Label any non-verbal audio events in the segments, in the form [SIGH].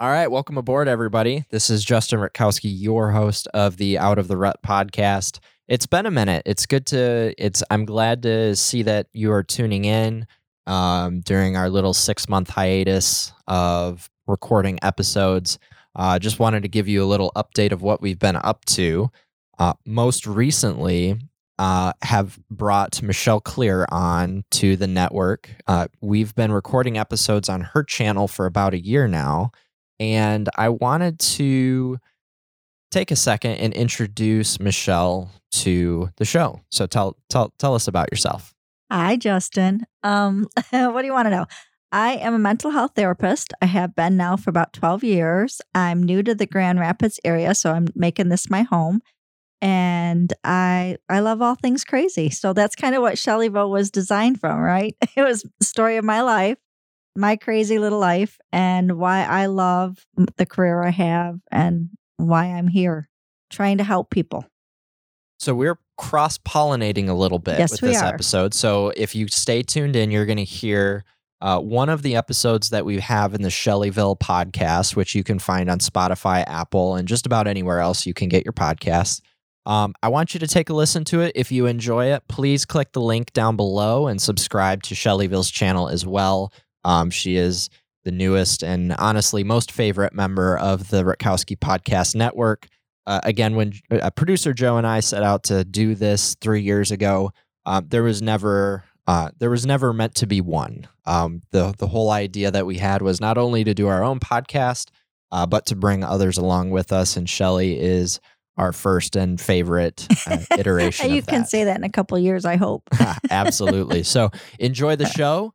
All right, welcome aboard, everybody. This is Justin Rutkowski, your host of the Out of the Rut podcast. It's been a minute. It's good to. It's. I'm glad to see that you are tuning in um, during our little six month hiatus of recording episodes. Uh, just wanted to give you a little update of what we've been up to. Uh, most recently, uh, have brought Michelle Clear on to the network. Uh, we've been recording episodes on her channel for about a year now and I wanted to take a second and introduce Michelle to the show. So tell tell tell us about yourself. Hi, Justin. Um, [LAUGHS] what do you want to know? I am a mental health therapist. I have been now for about 12 years. I'm new to the Grand Rapids area, so I'm making this my home. And I I love all things crazy. So that's kind of what Shellyville was designed from, right? [LAUGHS] It was the story of my life my crazy little life and why I love the career I have and why I'm here trying to help people. So we're cross pollinating a little bit yes, with this are. episode. So if you stay tuned in, you're going to hear uh, one of the episodes that we have in the Shellyville podcast, which you can find on Spotify, Apple, and just about anywhere else you can get your podcast. Um, I want you to take a listen to it. If you enjoy it, please click the link down below and subscribe to Shellyville's channel as well. Um, she is the newest and honestly most favorite member of the Rutkowski Podcast Network. Uh, again, when uh, producer Joe and I set out to do this three years ago, uh, there was never uh, there was never meant to be one. Um, the the whole idea that we had was not only to do our own podcast, uh, but to bring others along with us. And Shelly is our first and favorite uh, [LAUGHS] iteration. you can say that in a couple years, I hope. [LAUGHS] Absolutely. So enjoy the [LAUGHS] show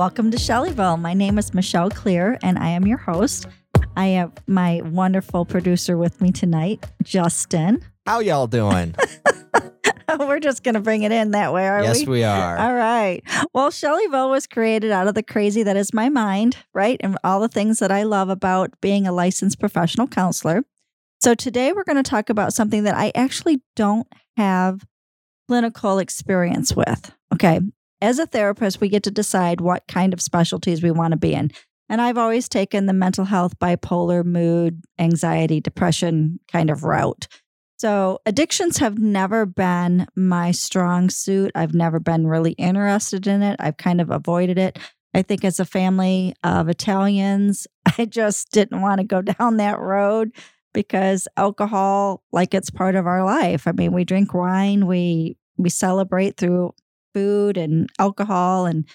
Welcome to Shellyville. My name is Michelle Clear, and I am your host. I have my wonderful producer with me tonight, Justin. How y'all doing? [LAUGHS] We're just going to bring it in that way, are yes, we? we are. All right. Well, Shellyville was created out of the crazy that is my mind, right? And all the things that I love about being a licensed professional counselor. So today we're going to talk about something that I actually don't have clinical experience with. Okay. As a therapist, we get to decide what kind of specialties we want to be in. And I've always taken the mental health, bipolar, mood, anxiety, depression kind of route. So, addictions have never been my strong suit. I've never been really interested in it. I've kind of avoided it. I think as a family of Italians, [LAUGHS] I just didn't want to go down that road because alcohol like it's part of our life. I mean, we drink wine, we we celebrate through food and alcohol and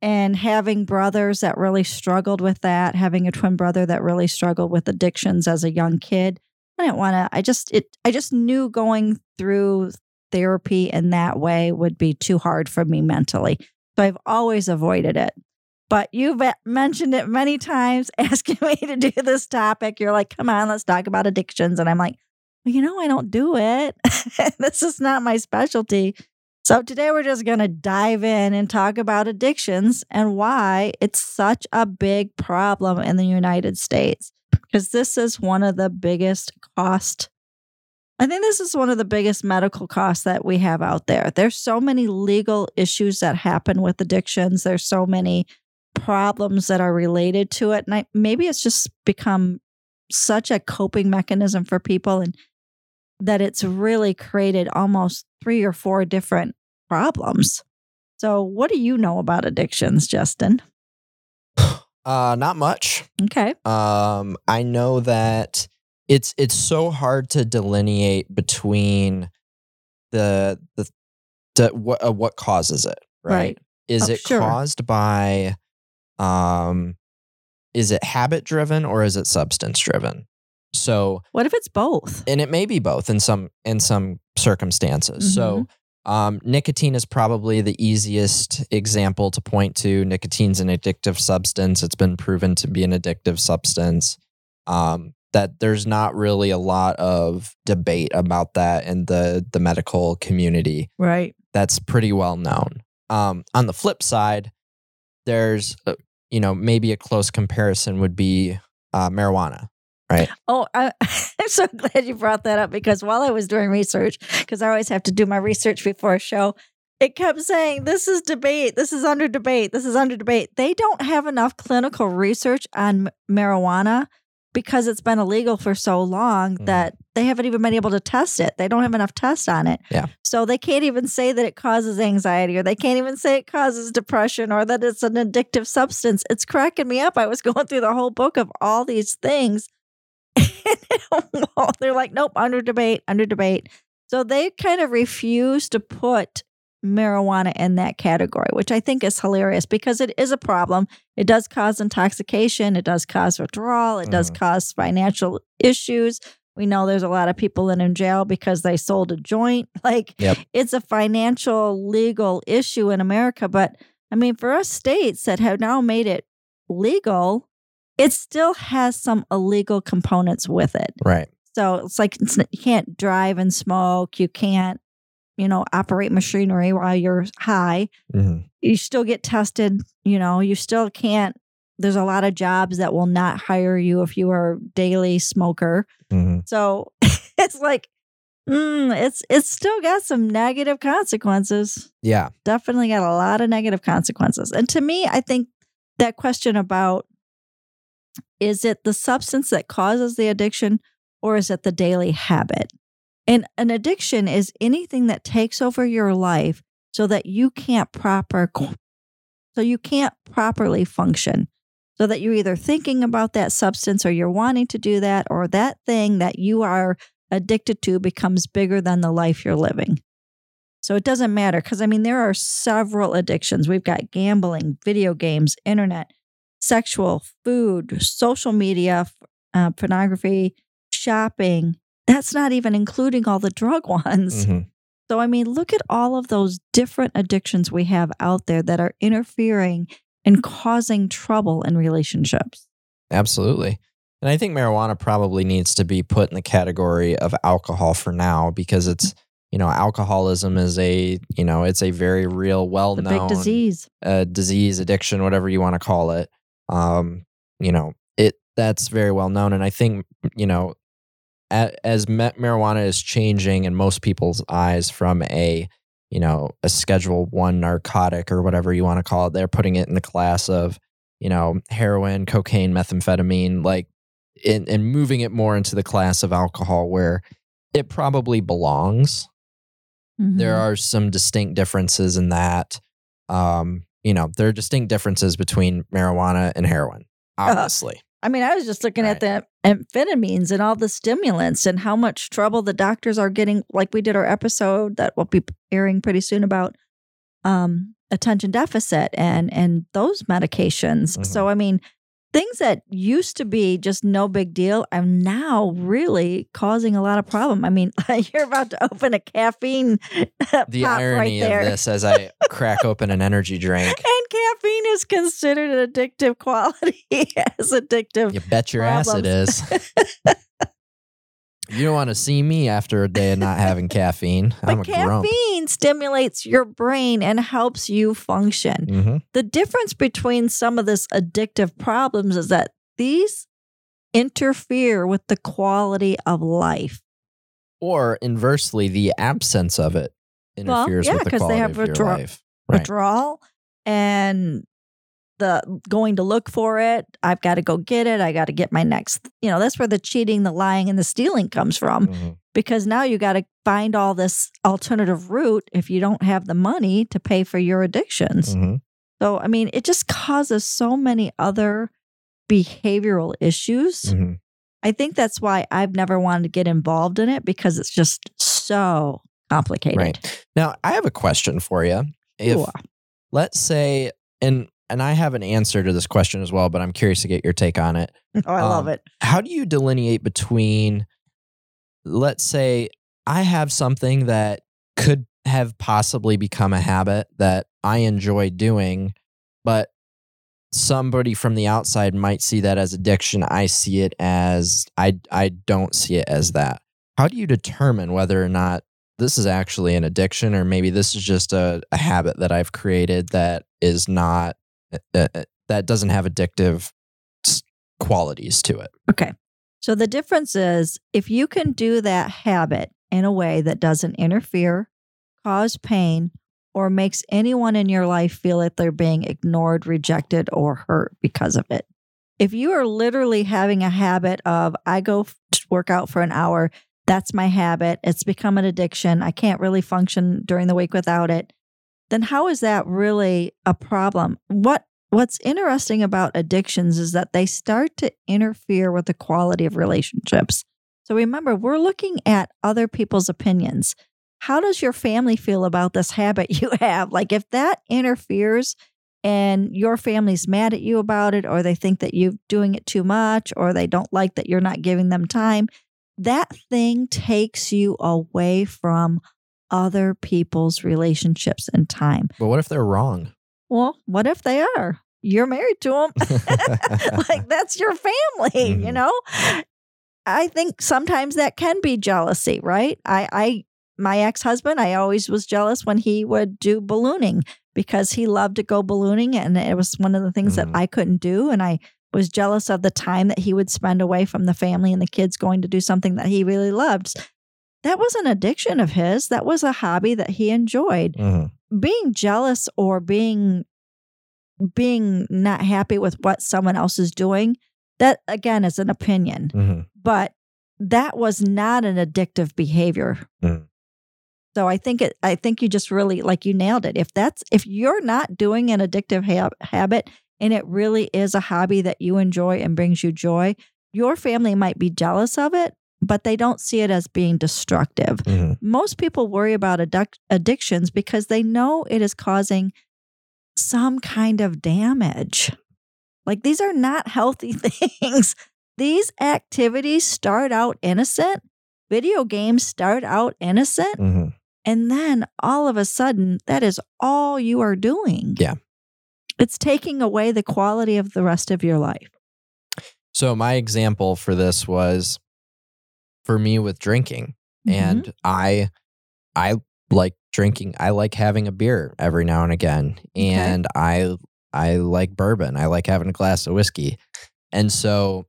and having brothers that really struggled with that, having a twin brother that really struggled with addictions as a young kid. I didn't want to I just it I just knew going through therapy in that way would be too hard for me mentally. So I've always avoided it. But you've mentioned it many times [LAUGHS] asking me to do this topic. You're like, "Come on, let's talk about addictions." And I'm like, well, you know, I don't do it. [LAUGHS] this is not my specialty. So, today we're just going to dive in and talk about addictions and why it's such a big problem in the United States. Because this is one of the biggest cost. I think this is one of the biggest medical costs that we have out there. There's so many legal issues that happen with addictions. There's so many problems that are related to it. And I, maybe it's just become such a coping mechanism for people and that it's really created almost three or four different problems. So, what do you know about addictions, Justin? [SIGHS] Uh, not much. Okay. Um, I know that it's it's so hard to delineate between the the, the what uh, what causes it, right? Right. Is Oh, it sure. caused by um is it habit driven or is it substance driven? So What if it's both? and it may be both in some in some circumstances. So Um, nicotine is probably the easiest example to point to. Nicotine's an addictive substance. It's been proven to be an addictive substance. Um, that there's not really a lot of debate about that in the the medical community. Right. That's pretty well known. Um, on the flip side, there's uh, you know maybe a close comparison would be uh, marijuana. Oh, I, [LAUGHS] I'm so glad you brought that up because while I was doing research, because I always have to do my research before a show, it kept saying, This is debate. This is under debate. This is under debate. They don't have enough clinical research on m- marijuana because it's been illegal for so long Mhm. that they haven't even been able to test it. They don't have enough tests on it. Yeah. So they can't even say that it causes anxiety or they can't even say it causes depression or that it's an addictive substance. It's cracking me up. I was [LAUGHS] going through the whole book of all these things. [LAUGHS] They're like, nope, under debate, under debate. So they kind of refuse to put marijuana in that category, which I think is hilarious because it is a problem. It does cause intoxication, it does cause withdrawal, it does Mhm. cause financial issues. We know there's a lot of people in, in jail because they sold a joint. [LAUGHS] Like Yep. it's a financial legal issue in America. But I mean, for us states that have now made it legal, it still has some illegal components with it. Right. So it's like it's, you can't drive and smoke. You can't, you know, operate machinery while you're high. hmm You still get tested. You know, you still can't. There's a lot of jobs that will not hire you if you are a daily smoker. hmm So [LAUGHS] it's like, mm, it's it's still got some negative consequences. Yeah. Definitely got a lot of negative consequences. And to me, I think that question about is it the substance that causes the addiction or is it the daily habit? And an addiction is anything that takes over your life so that you can't proper so you can't properly function. So that you're either thinking about that substance or you're wanting to do that or that thing that you are addicted to becomes bigger than the life you're living. So it doesn't matter because I mean, there are several addictions. We've got gambling, video games, internet, sexual, food, social media, uh, pornography, shopping. That's not even including all the drug [LAUGHS] ones. hmm So, I mean, look at all of those different addictions we have out there that are interfering and causing trouble in relationships. Absolutely. And I think marijuana probably needs to be put in the category of alcohol for now because it's, you know, alcoholism is a, you know, it's a very real, well known disease. uh, disease, addiction, whatever you want to call it. Um, you know, it that's very well known, and I think you know, as ma- marijuana is changing in most people's eyes from a you know a Schedule One narcotic or whatever you want to call it, they're putting it in the class of you know heroin, cocaine, methamphetamine, like, in, and moving it more into the class of alcohol where it probably belongs there Mhm. are some distinct differences in that. Um, you know, there are distinct differences between marijuana and heroin, obviously. I mean, I was just looking at the amphetamines and all the stimulants and how much trouble the doctors are getting. Like we did our episode that will be airing pretty soon about um, attention deficit and and those medications. Mhm. So I mean, things that used to be just no big deal are now really causing a lot of problem. I mean, [LAUGHS] you're about to open a caffeine uh, the pop irony right there. of this as I crack [LAUGHS] open an energy drink. And caffeine is considered an addictive quality [LAUGHS] as addictive. You bet your ass it is. You don't want to see me after a day of not having caffeine. [LAUGHS] I'm a But grump. caffeine stimulates your brain and helps you function. hmm The difference between some of this addictive problems is that these interfere with the quality of life. Or inversely, the absence of it Well, interferes yeah, with the 'cause they quality have of your withdraw- life. Right. Withdrawal and the going to look for it. I've got to go get it. I got to get my next. You know, that's where the cheating, the lying, and the stealing comes from. Mhm. because now you got to find all this alternative route if you don't have the money to pay for your addictions. Mhm. So, I mean, it just causes so many other behavioral issues. Mhm. I think that's why I've never wanted to get involved in it because it's just so complicated. Right. Now, I have a question for you. If Ooh. let's say and and I have an answer to this question as well, but I'm curious to get your take on it. Oh, I love Um, it. How do you delineate between let's say I have something that could have possibly become a habit that I enjoy doing, but somebody from the outside might see that as addiction. I see it as I I don't see it as that. How do you determine whether or not this is actually an addiction or maybe this is just a, a habit that I've created that is not uh, uh, that doesn't have addictive qualities to it? Okay. So the difference is if you can do that habit in a way that doesn't interfere, cause pain, or makes anyone in your life feel that they're being ignored, rejected, or hurt because of it. If you are literally having a habit of, I go work out for an hour, that's my habit, it's become an addiction, I can't really function during the week without it, then how is that really a problem? What What's interesting about addictions is that they start to interfere with the quality of relationships. So remember, we're looking at other people's opinions. How does your family feel about this habit [LAUGHS] you have? Like, if that interferes and your family's mad at you about it, or they think that you're doing it too much, or they don't like that you're not giving them time, that thing takes you away from other people's relationships and time. But what if they're wrong? Well, what if they are? You're married to them. [LAUGHS] like [LAUGHS] that's your family, you Mhm. know? I think sometimes that can be jealousy, right? I I my ex-husband, I always was jealous when he would do ballooning because he loved to go ballooning and it was one of the things Mhm. that I couldn't do and I was jealous of the time that he would spend away from the family and the kids going to do something that he really loved. That was an addiction of his. That was a hobby that he enjoyed Mhm. being jealous or being being not happy with what someone else is doing that again is an opinion Mhm. but that was not an addictive behavior Mm. so i think it i think you just really like you nailed it if that's if you're not doing an addictive ha- habit and it really is a hobby that you enjoy and brings you joy your family might be jealous of it but they don't see it as being destructive Mhm. most people worry about addictions because they know it is causing some kind of damage. Like these are not healthy [LAUGHS] things. These activities start out innocent. Video games start out innocent. Mhm. And then all of a sudden, that is all you are doing. Yeah. It's taking away the quality of the rest of your life. So my example for this was for me with drinking. Mhm. and I I like drinking. I like having a beer every now and again, Okay. and I I like bourbon. I like having a glass of whiskey, and so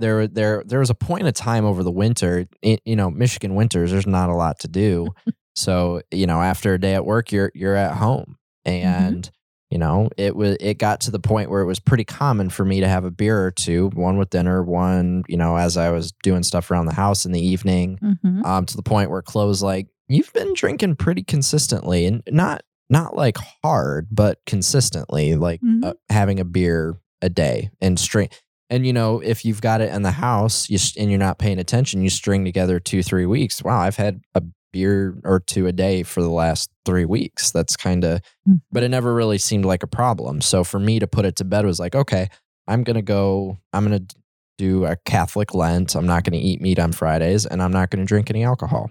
there there there was a point of time over the winter. you know, Michigan winters. There's not a lot to do, [LAUGHS] so you know after a day at work, you're you're at home, and you know it was it got to the point where it was pretty common for me to have a beer or two, one with dinner, one you know as I was doing stuff around the house in the evening Mhm. um, to the point where Chloe's like, "You've been drinking pretty consistently, and not not like hard, but consistently, like Mhm. uh, having a beer a day and string." And you know, if you've got it in the house, you and you're not paying attention, you string together two, three weeks. Wow, I've had a beer or two a day for the last three weeks. That's kind of, Mhm. but it never really seemed like a problem. So for me to put it to bed was like, okay, I'm gonna go. I'm gonna do a Catholic Lent. I'm not going to eat meat on Fridays and I'm not going to drink any alcohol.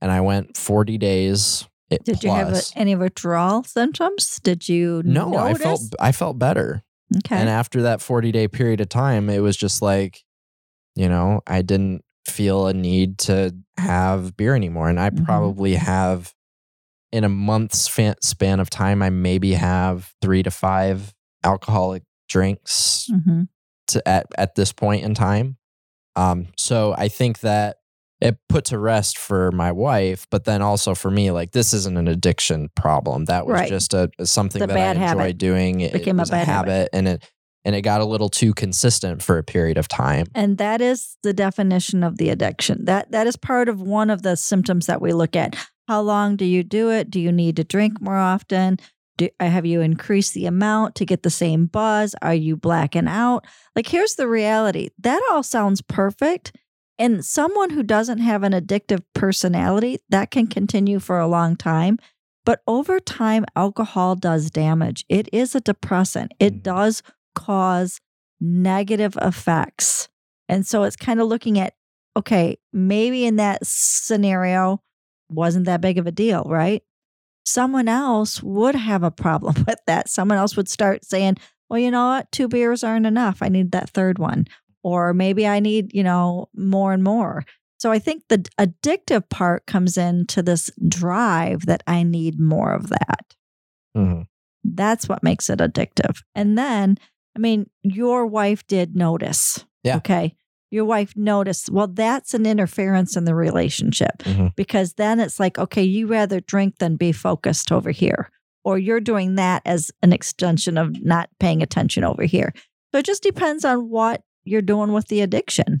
And I went 40 days. It, Did you have a, any withdrawal symptoms? Did you No, I felt I felt better. okay. And after that 40 day period of time, it was just like, you know, I didn't feel a need to have beer anymore. And I Mhm. probably have in a month's fan, span of time, I maybe have three to five alcoholic drinks Mhm. to at, at this point in time. Um, so I think that it put to rest for my wife, but then also for me, like this isn't an addiction problem. That was Right. just a something that I habit. doing. It Became a bad habit. and it and it got a little too consistent for a period of time. And that is the definition of the addiction. That that is part of one of the symptoms that we look at. How long do you do it? Do you need to drink more often? Do, uh, have you increased the amount to get the same buzz? Are you blacking out? Like, here's the reality that all sounds perfect. And someone who doesn't have an addictive personality, that can continue for a long time. But over time, alcohol does damage. It is a depressant, it Mhm. does cause negative effects. And so it's kind of looking at, okay, maybe in that scenario, wasn't that big of a deal, right? Someone else would have a problem [LAUGHS] with that. Someone else would start saying, well, you know what? Two beers aren't enough. I need that third one. Or maybe I need, you know, more and more. So I think the addictive part comes into this drive that I need more of that. hmm That's what makes it addictive. And then, I mean, your wife did notice. Yeah. Okay. Your wife noticed. Well, that's an interference in the relationship Mhm. because then it's like, okay, you rather drink than be focused over here. Or you're doing that as an extension of not paying attention over here. So it just depends on what you're doing with the addiction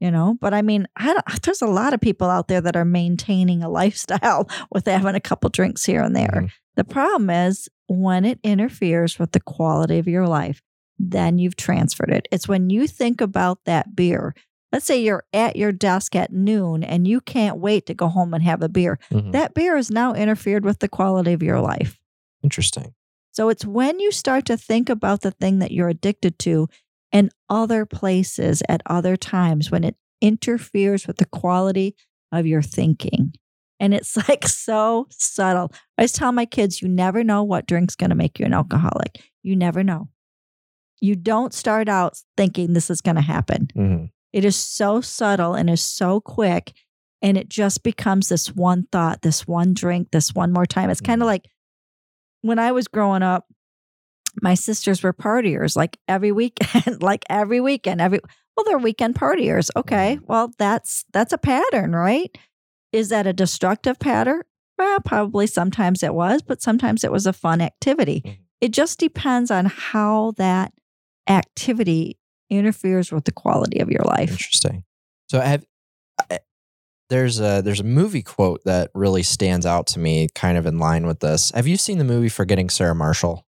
you know but i mean I don't, there's a lot of people out there that are maintaining a lifestyle [LAUGHS] with having a couple drinks here and there Mhm. the problem is when it interferes with the quality of your life then you've transferred it it's when you think about that beer let's say you're at your desk at noon and you can't wait to go home and have a beer Mhm. that beer has now interfered with the quality of your life Interesting. so it's when you start to think about the thing that you're addicted to in other places at other times when it interferes with the quality of your thinking. And it's [LAUGHS] like so subtle. I always tell my kids, you never know what drink's going to make you an alcoholic. You never know. You don't start out thinking this is going to happen. hmm It is so subtle and is so quick. And it just becomes this one thought, this one drink, this one more time. It's kind of like when I was growing up, my sisters were partiers like every weekend, [LAUGHS] like every weekend, every well, they're weekend partiers. Okay. Well, that's that's a pattern, right? Is that a destructive pattern? Well, probably sometimes it was, but sometimes it was a fun activity. Mhm. It just depends on how that activity interferes with the quality of your life. Interesting. So I have I- there's a there's a movie quote that really stands out to me, kind of in line with this. Have you seen the movie Forgetting Sarah Marshall?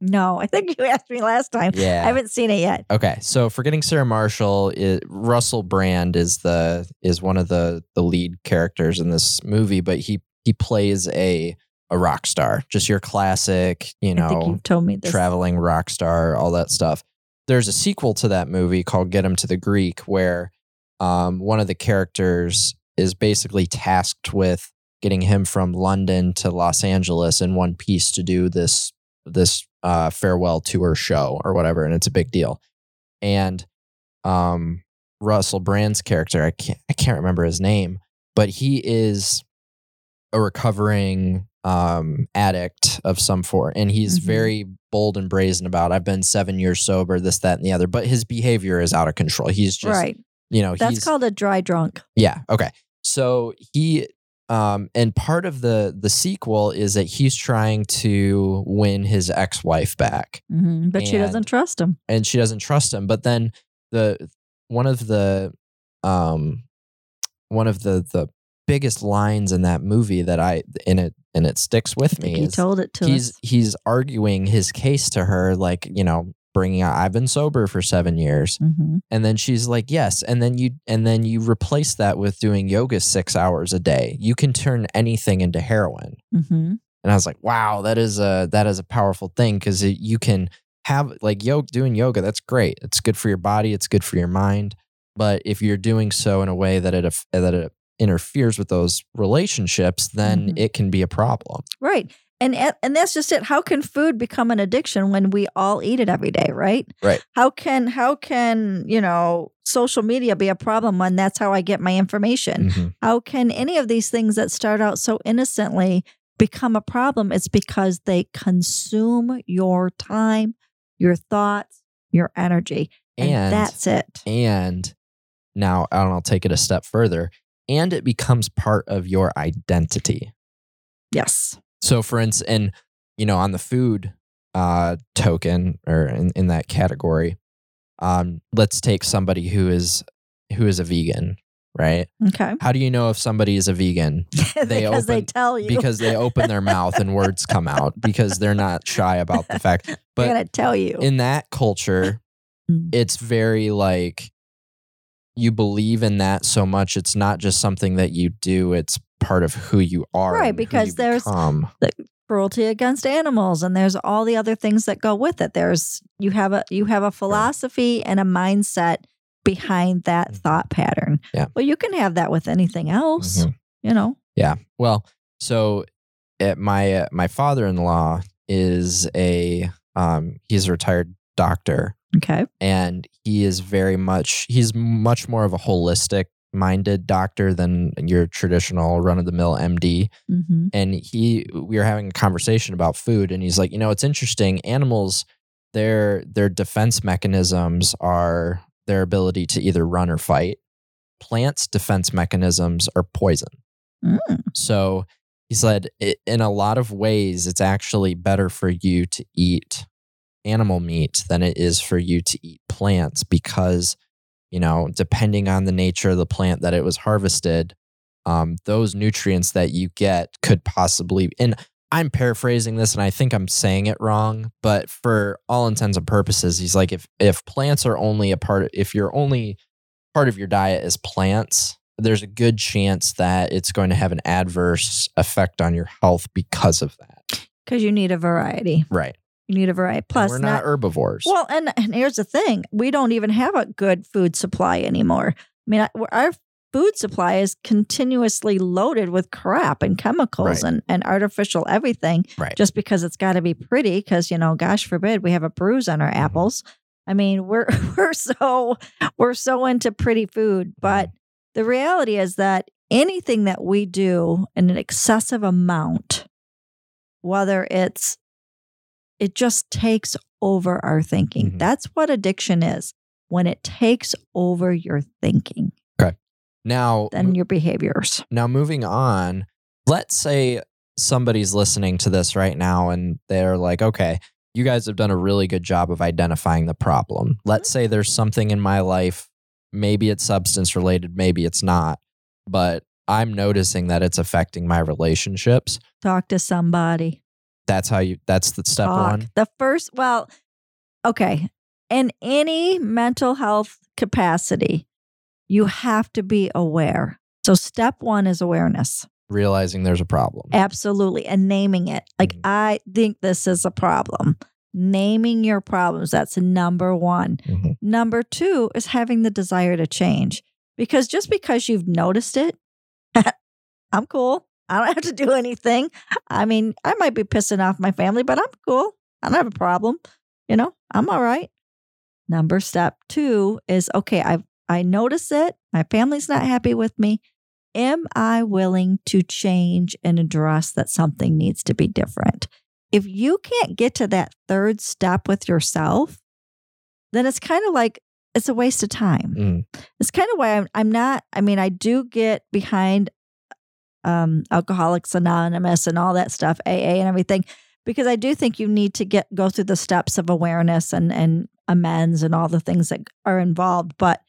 No, I think you asked me last time. Yeah. I haven't seen it yet. Okay, so forgetting Sarah Marshall, is, Russell Brand is the is one of the the lead characters in this movie, but he he plays a a rock star, just your classic, you know, told me this. traveling rock star, all that stuff. There's a sequel to that movie called Get Him to the Greek, where um, one of the characters is basically tasked with getting him from London to Los Angeles in one piece to do this this uh, farewell tour show or whatever, and it's a big deal. And um, Russell Brand's character, I can't I can't remember his name, but he is a recovering um, addict of some form, and he's Mhm. very bold and brazen about I've been seven years sober, this, that, and the other. But his behavior is out of control. He's just right. you know That's called a dry drunk. yeah. Okay. So he um and part of the the sequel is that he's trying to win his ex-wife back hmm But she doesn't trust him. and she doesn't trust him. But then the one of the um one of the the biggest lines in that movie that I in it and it sticks with me he told it to he's us. he's arguing his case to her like, you know, bringing out I've been sober for 7 years. hmm And then she's like, "Yes." And then you and then you replace that with doing yoga 6 hours a day. You can turn anything into heroin. hmm And I was like, "Wow, that is a that is a powerful thing cuz you can have like yoga doing yoga, that's great. It's good for your body, it's good for your mind. But if you're doing so in a way that it that it interferes with those relationships, then Mhm. it can be a problem. Right. And and that's just it. How can food become an addiction when we all eat it every day, right? Right. How can how can, you know, social media be a problem when that's how I get my information? Mhm. How can any of these things that start out so innocently become a problem? It's because they consume your time, your thoughts, your energy. And, And that's it. and now and I'll take it a step further and it becomes part of your identity Yes. so for instance and you know on the food uh token or in, in that category um let's take somebody who is who is a vegan right Okay. how do you know if somebody is a vegan [LAUGHS] They because they tell you. because they open their mouth and words come out because they're not shy about the fact [LAUGHS] but gonna tell you. in that culture [LAUGHS] Mm. it's very like you believe in that so much it's not just something that you do it's part of who you are Right, because there's- become. cruelty against animals and there's all the other things that go with it there's you have a you have a philosophy and a mindset behind that Mhm. thought pattern Yeah. well you can have that with anything else Mhm. you know Yeah. Well, so uh, my uh, my father in law is a um, he's a retired doctor, Okay. and he is very much he's much more of a holistic minded doctor than your traditional run of the mill MD. hmm And he we were having a conversation about food, and he's like, you know, it's interesting. Animals, their their defense mechanisms are their ability to either run or fight. Plants' defense mechanisms are poison. Mm. So he said, "I- in a lot of ways, it's actually better for you to eat animal meat than it is for you to eat plants because, you know, depending on the nature of the plant that it was harvested, um, those nutrients that you get could possibly, and I'm paraphrasing this and I think I'm saying it wrong, but for all intents and purposes, he's like, if, if plants are only a part, if you're only part of your diet is plants, there's a good chance that it's going to have an adverse effect on your health because of that. Because you need a variety. Right. You need a variety. Plus, we're not, herbivores. Well, and, and here's the thing we don't even have a good food supply anymore. I mean, I- our food supply is continuously loaded with crap and chemicals Right. and, and artificial everything right. just because it's got to be pretty. Because, you know, gosh forbid we have a bruise on our Mm-hmm. apples. I mean, we're [LAUGHS] we're so we're so into pretty food, but Mm-hmm. the reality is that anything that we do in an excessive amount, whether it's it just takes over our thinking. Mhm. That's what addiction is. When it takes over your thinking, Okay. now, then your behaviors. now moving on, let's say somebody's listening to this right now and they're like, okay, you guys have done a really good job of identifying the problem. Let's say there's something in my life, maybe it's substance related, maybe it's not, but I'm noticing that it's affecting my relationships. Talk to somebody. That's how you, that's the step Talk. one. The first, well, okay. In any mental health capacity, you have to be aware. So, step one is awareness. Realizing there's a problem. Absolutely. And naming it. Like, Mhm. I think this is a problem. Naming your problems. That's number one. Mhm. Number two is having the desire to change. Because just because you've noticed it, [LAUGHS] I'm cool. I don't have to do anything. I mean, I might be pissing off my family, but I'm cool. I don't have a problem. You know, I'm all right. Number step two is okay, I I notice it. My family's not happy with me. Am I willing to change and address that something needs to be different? If you can't get to that third step with yourself, then it's kind of like it's a waste of time. Mm. It's kind of why I'm, I'm not, I mean, I do get behind um, Alcoholics Anonymous and all that stuff, AA and everything, because I do think you need to get go through the steps of awareness and, and amends and all the things that are involved. But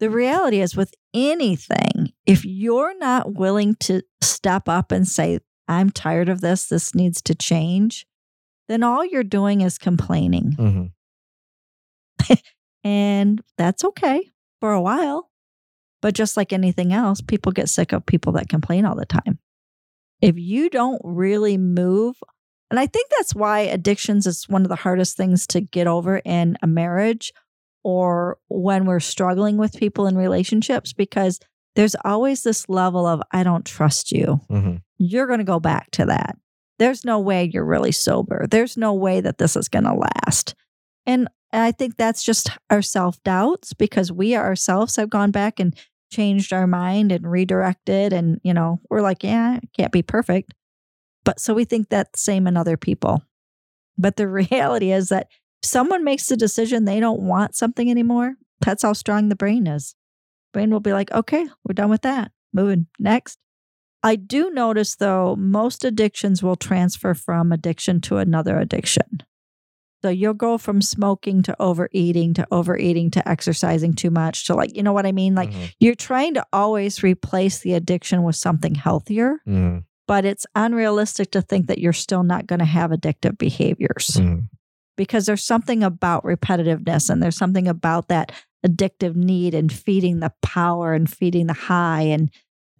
the reality is, with anything, if you're not willing to step up and say, I'm tired of this, this needs to change, then all you're doing is complaining. Mhm. [LAUGHS] And that's okay for a while. But just like anything else, people get sick of people that complain all the time. If you don't really move, and I think that's why addictions is one of the hardest things to get over in a marriage or when we're struggling with people in relationships, because there's always this level of, I don't trust you Mhm. you're going to go back to that. There's no way you're really sober. There's no way that this is going to last. And I think that's just our self doubts because we ourselves have gone back and changed our mind and redirected. And, you know, we're like, yeah, it can't be perfect. But so we think that same in other people. But the [LAUGHS] reality is that someone makes the decision they don't want something anymore, that's how strong the brain is. Brain will be like, okay, we're done with that. Moving next. I do notice though, most addictions will transfer from addiction to another addiction. So you'll go from smoking to overeating to overeating to exercising too much to like, you know what I mean? Like Mhm. you're trying to always replace the addiction with something healthier, Mhm. but it's unrealistic to think that you're still not going to have addictive behaviors Mhm. because there's something about repetitiveness and there's something about that addictive need and feeding the power and feeding the high and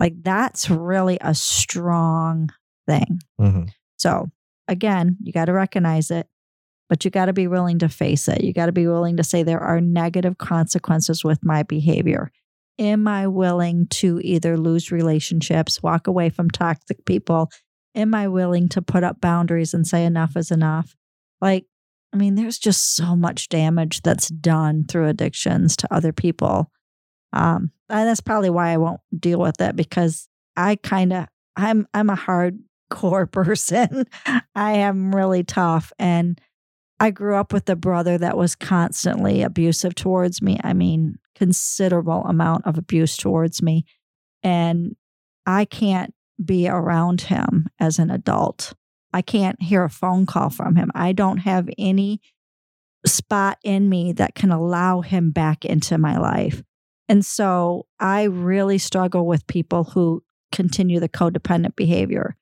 like that's really a strong thing. Mhm. So again, you got to recognize it, but you got to be willing to face it. You got to be willing to say there are negative consequences with my behavior. am I willing to either lose relationships, walk away from toxic people? Am I willing to put up boundaries and say enough is enough? Like, I mean, there's just so much damage that's done through addictions to other people. Um, and that's probably why I won't deal with it because I kind of I'm I'm a hardcore [LAUGHS] person. I am really tough and I grew up with a brother that was constantly abusive towards me. I mean, considerable amount of abuse towards me. And I can't be around him as an adult. I can't hear a phone call from him. I don't have any spot in me that can allow him back into my life. And so I really struggle with people who continue the codependent behavior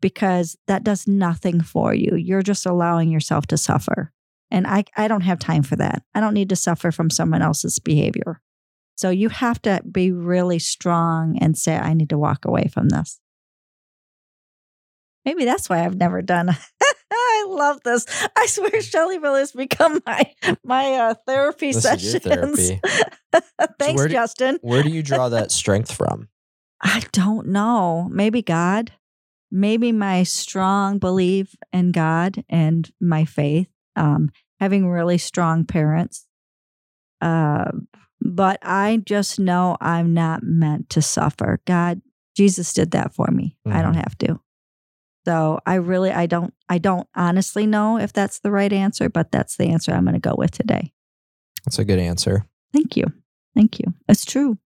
because that does nothing for you. You're just allowing yourself to suffer. And I, I don't have time for that. I don't need to suffer from someone else's behavior. So you have to be really strong and say, I need to walk away from this. Maybe that's why I've never done. [LAUGHS] I love this. I swear Shellyville has become my my uh, therapy This is your sessions. therapy. [LAUGHS] Thanks, where do- Justin. Where do you [LAUGHS] draw that strength from? I don't know. Maybe God. Maybe my strong belief in God and my faith. Um, having really strong parents. Uh, but I just know I'm not meant to suffer. God, Jesus did that for me. I don't Mhm. have to. So I really, I don't, I don't honestly know if that's the right answer, but that's the answer I'm going to go with today. That's a good answer. Thank you. Thank you. It's true.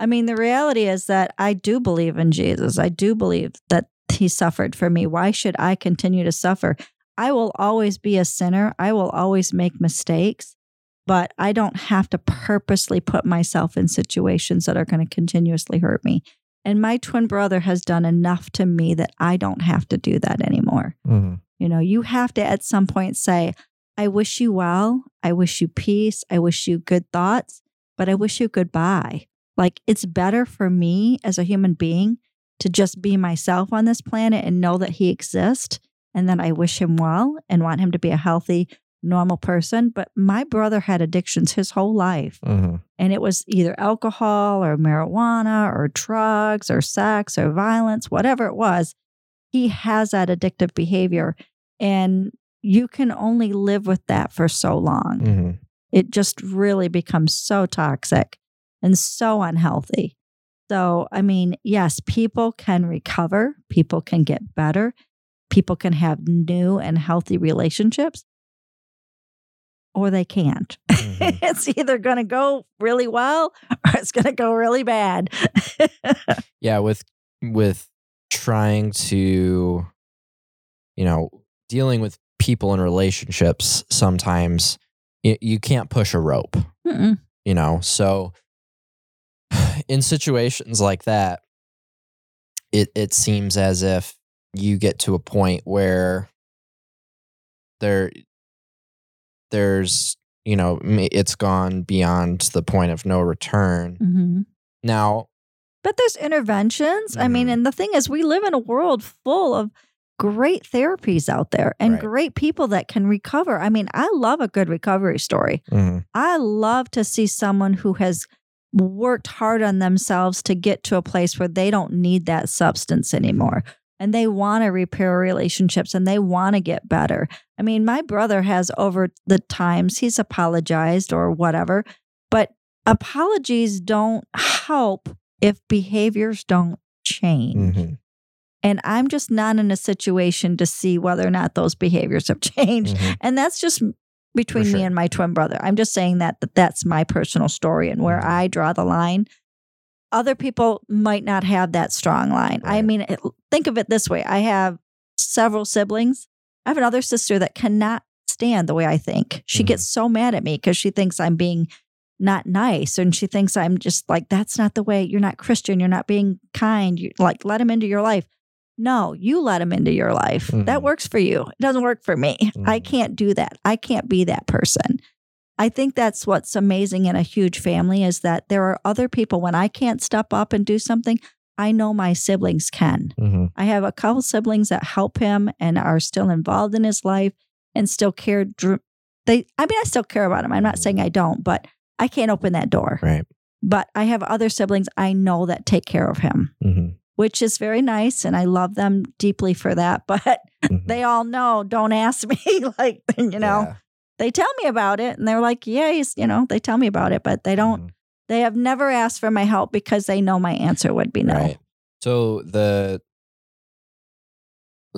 I mean, the reality is that I do believe in Jesus. I do believe that he suffered for me. Why should I continue to suffer? I will always be a sinner. I will always make mistakes, but I don't have to purposely put myself in situations that are going to continuously hurt me. And my twin brother has done enough to me that I don't have to do that anymore. Mhm. You know, you have to at some point say, I wish you well. I wish you peace. I wish you good thoughts, but I wish you goodbye. Like, it's better for me as a human being to just be myself on this planet and know that he exists. And then I wish him well and want him to be a healthy, normal person. But my brother had addictions his whole life. Mhm. And it was either alcohol or marijuana or drugs or sex or violence, whatever it was. He has that addictive behavior. And you can only live with that for so long. Mhm. It just really becomes so toxic and so unhealthy. So, I mean, yes, people can recover, people can get better, people can have new and healthy relationships, or they can't. Mhm. [LAUGHS] it's either going to go really well [LAUGHS] or it's going to go really bad. [LAUGHS] yeah with with trying to you know dealing with people in relationships sometimes you, you can't push a rope Mm-mm. you know so in situations like that it it seems as if you get to a point where there there's you know it's gone beyond the point of no return Mhm. now But there's interventions. I mean, Mhm. and the thing is, we live in a world full of great therapies out there and Right. great people that can recover. I mean, I love a good recovery story. mhm, I love to see someone who has worked hard on themselves to get to a place where they don't need that substance anymore and they want to repair relationships and they want to get better. I mean, my brother has over the times he's apologized or whatever, but apologies don't help if behaviors don't change. mhm, And I'm just not in a situation to see whether or not those behaviors have changed. mhm. And that's just between sure. me and my twin brother. I'm just saying that, that that's my personal story and where Mhm. I draw the line. Other people might not have that strong line. I mean, it- think of it this way I have several siblings. I have another sister that cannot stand the way I think. She Mhm. gets so mad at me because she thinks I'm being not nice and she thinks I'm just like, that's not the way. You're not Christian. You're not being kind. You like let him into your life. No, you let him into your life. That Mhm. works for you. It doesn't work for me. [LAUGHS] I Mhm. can't do that. I can't be that person. I think that's what's amazing in a huge family is that there are other people when I can't step up and do something, I know my siblings can. Mhm. I have a couple siblings that help him and are still involved in his life and still care they I mean I still care about him. I'm not saying I don't, but I can't open that door. Right. But I have other siblings I know that take care of him, Mhm. Which is very nice. And I love them deeply for that. [LAUGHS] But Mhm. they all know, don't ask me. [LAUGHS] like, you know, Yeah. they tell me about it and they're like, yeah, you know, they tell me about it, but they don't, Mhm. they have never asked for my help because they know my answer would be no. Right. So the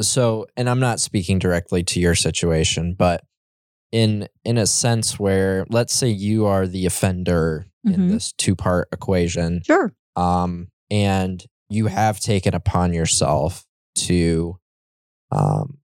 so and I'm not speaking directly to your situation, but in in a sense where let's say you are the offender in Mhm. this two-part equation Sure. um and you have taken upon yourself to um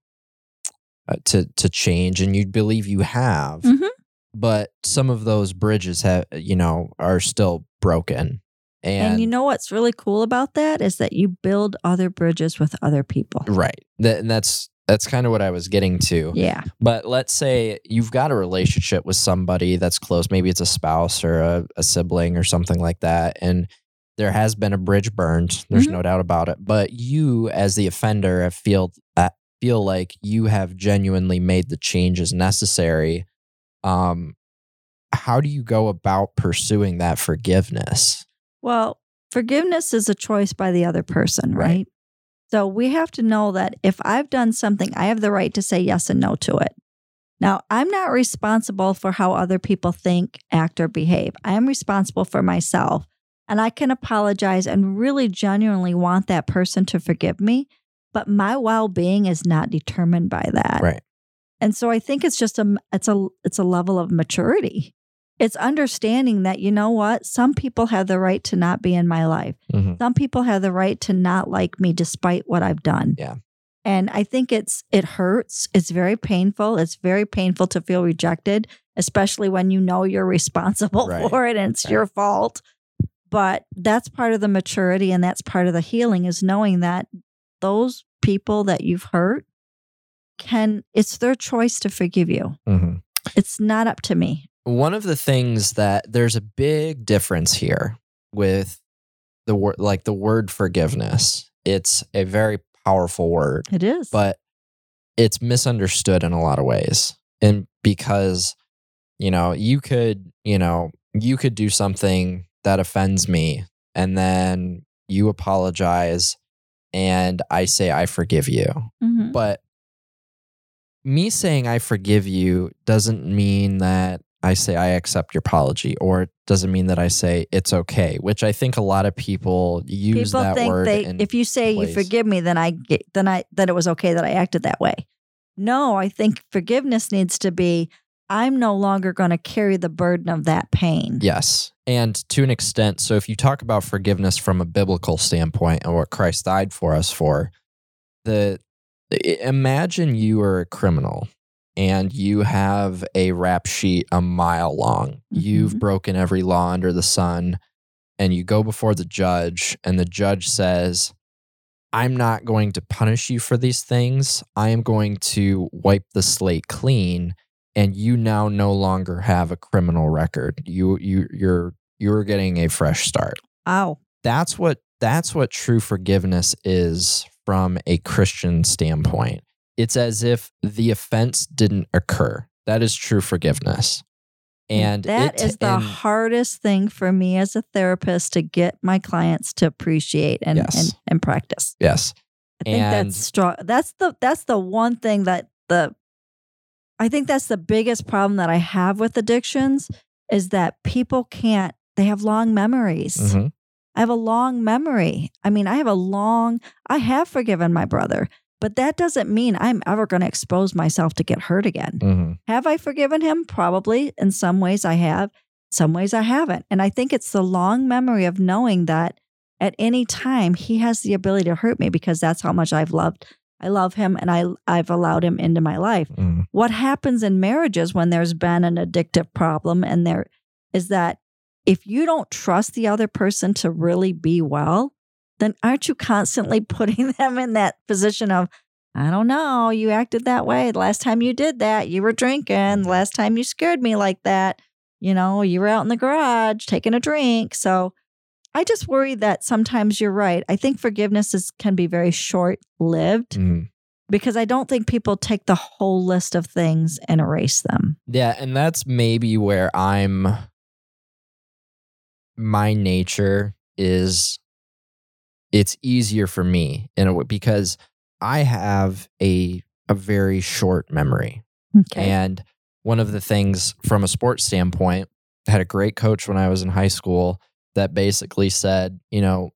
uh, to to change and you believe you have Mhm. but some of those bridges have you know are still broken and, And, you know what's really cool about that is that you build other bridges with other people. right that, and that's that's kind of what i was getting to Yeah. but let's say you've got a relationship with somebody that's close maybe it's a spouse or a, a sibling or something like that and there has been a bridge burned there's Mhm. no doubt about it but you as the offender have feel uh, feel like you have genuinely made the changes necessary um how do you go about pursuing that forgiveness Well, forgiveness is a choice by the other person, Right. right? So we have to know that if I've done something, I have the right to say yes and no to it. Now, I'm not responsible for how other people think, act, or behave. I am responsible for myself. And I can apologize and really genuinely want that person to forgive me. But my well being is not determined by that. right And so I think it's just a it's a it's a level of maturity. It's understanding that you know what, some people have the right to not be in my life. Mhm. Some people have the right to not like me despite what I've done. Yeah. And I think it's it hurts. It's very painful. It's very painful to feel rejected, especially when you know you're [LAUGHS] responsible Right. for it and it's Right. your fault. But that's part of the maturity and that's part of the healing is knowing that those people that you've hurt can it's their choice to forgive you. Mhm. It's not up to me. one of the things that there's a big difference here with the word like the word forgiveness it's a very powerful word It is. but it's misunderstood in a lot of ways and because you know you could you know you could do something that offends me and then you apologize and i say i forgive you Mhm. but me saying I forgive you doesn't mean that I say I accept your apology, or it doesn't mean that I say it's okay, which I think a lot of people use people that think word. they if you say place. you forgive me then i get then i then it was okay that i acted that way no i think forgiveness needs to be i'm no longer going to carry the burden of that pain yes, and to an extent. So if you talk about forgiveness from a biblical standpoint and what Christ died for us for, the imagine you are a criminal and you have a rap sheet a mile long. You've Mhm. broken every law under the sun, and you go before the judge, and the judge says, I'm not going to punish you for these things. I am going to wipe the slate clean, and you now no longer have a criminal record. You you you're you're getting a fresh start. ow That's what that's what true forgiveness is from a Christian standpoint. It's as if the offense didn't occur. That is true forgiveness. And that it- is the and- hardest thing for me as a therapist to get my clients to appreciate and Yes. and, and practice yes. I think And- that's strong. That's the that's the one thing that the I think that's the biggest problem that I have with addictions is that people can't they have long memories. Mhm. I have a long memory. I mean, I have a long I have forgiven my brother, but that doesn't mean I'm ever going to expose myself to get hurt again. Mhm. Have I forgiven him? Probably. In some ways I have, some ways I haven't. And I think it's the long memory of knowing that at any time he has the ability to hurt me because that's how much I've loved. I love him and I I've allowed him into my life. Mhm. What happens in marriages when there's been an addictive problem and there is that if you don't trust the other person to really be well, then aren't you constantly [LAUGHS] putting them in that position of I don't know, you acted that way. The last time you did that, you were drinking. The last time you scared me like that, you know, you were out in the garage taking a drink. So I just worry that sometimes you're right. I think forgiveness is can be very short lived Mhm. because I don't think people take the whole list of things and erase them. Yeah, and that's maybe where I'm my nature is it's easier for me in a way because I have a a very short memory. Okay. And one of the things from a sports standpoint, I had a great coach when I was in high school that basically said, you know,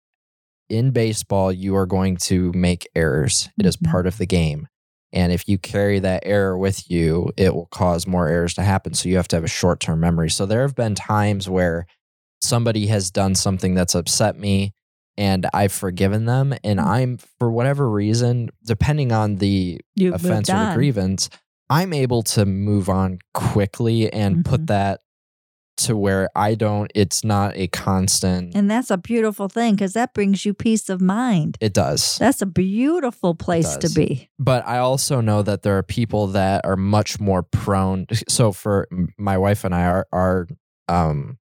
in baseball, you are going to make errors. It is Mhm. part of the game. And if you carry that error with you, it will cause more errors to happen. So you have to have a short term memory. So there have been times where somebody has done something that's upset me and I've forgiven them. And Mhm. I'm, for whatever reason, depending on the you moved offense or the grievance, I'm able to move on quickly and Mhm. put that to where I don't, it's not a constant. And that's a beautiful thing because that brings you peace of mind. it does. That's a beautiful place to be. But I also know that there are people that are much more prone. So for my wife and I, our, our, um,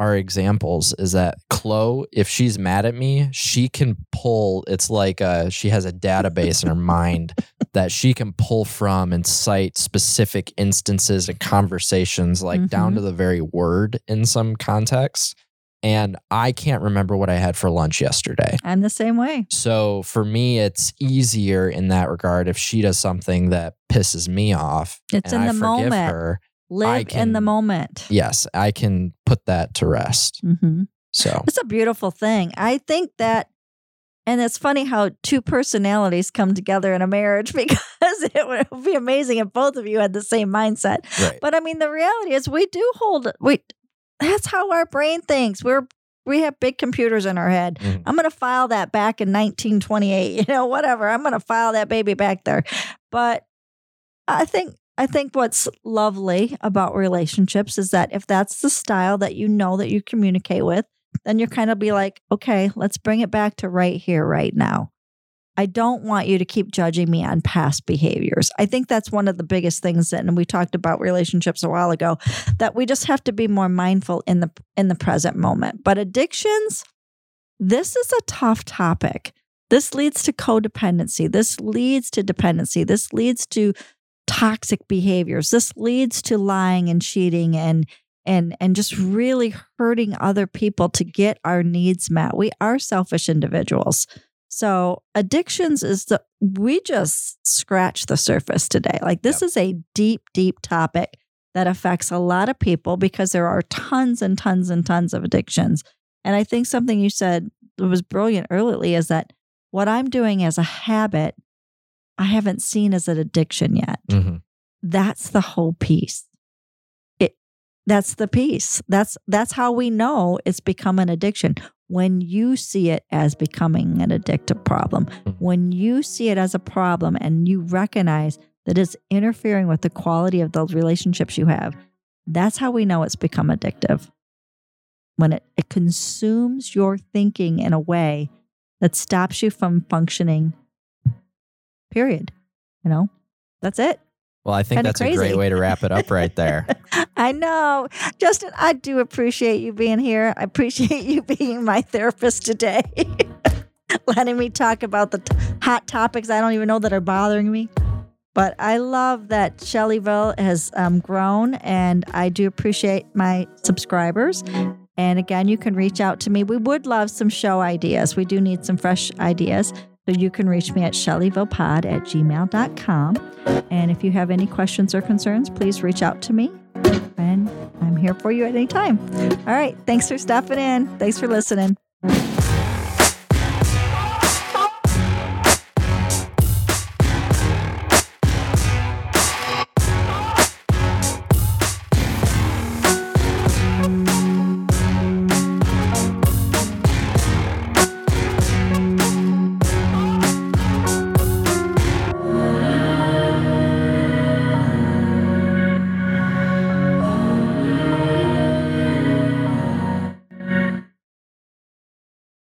our examples is that Chloe, if she's mad at me, she can pull. It's like uh, she has a database in her [LAUGHS] mind that she can pull from and cite specific instances and conversations, like down to the very word in some context. And I can't remember what I had for lunch yesterday. I'm the same way. So for me, it's easier in that regard if she does something that pisses me off. It's in I the moment. her. Live in the moment. Yes, I can put that to rest. hmm So It's a beautiful thing. I think that, and it's funny how two personalities come together in a marriage [LAUGHS] because it would be amazing if both of you had the same mindset. right. But I mean, the reality is, we do hold we. That's how our brain thinks. We're we have big computers in our head. Mhm. I'm going to file that back in 1928. [LAUGHS] You know, whatever. I'm going to file that baby back there. But I think I think what's lovely about relationships is that if that's the style that you know that you communicate with, then you're kind of be like, okay, let's bring it back to right here, right now. I don't want you to keep judging me on past behaviors. I think that's one of the biggest things that, and we talked about relationships a while ago, that we just have to be more mindful in the in the present moment. But addictions, this is a tough topic. This leads to codependency. This leads to dependency. This leads to toxic behaviors. This leads to lying and cheating and and and just really hurting other people to get our needs met. We are selfish individuals. So addictions is the we just scratch the surface today. Like this is a deep deep topic that affects a lot of people because there are tons and tons and tons of addictions. And I think something you said was brilliant earlier is that what I'm doing as a habit, I haven't seen as an addiction yet. Mhm. That's the whole piece. It that's the piece. That's that's how we know it's become an addiction. When you see it as becoming an addictive problem, Mhm. when you see it as a problem and you recognize that it's interfering with the quality of the relationships you have, that's how we know it's become addictive. When it, it consumes your thinking in a way that stops you from functioning, period. You know, that's it. Well, I think Kinda that's a great way to wrap it up right there. [LAUGHS] I know. Justin, I do appreciate you being here. I appreciate you [LAUGHS] being my therapist today, [LAUGHS] letting me talk about the t- hot topics I don't even know that are bothering me. But I love that Shellyville has um, grown, and I do appreciate my subscribers. And again, you can reach out to me. We would love some show ideas. We do need some fresh ideas. So you can reach me at shellyvillepod at gmail.com. And if you have any questions or concerns, please reach out to me. And I'm here for you at any time. All right. Thanks for stopping in. Thanks for listening.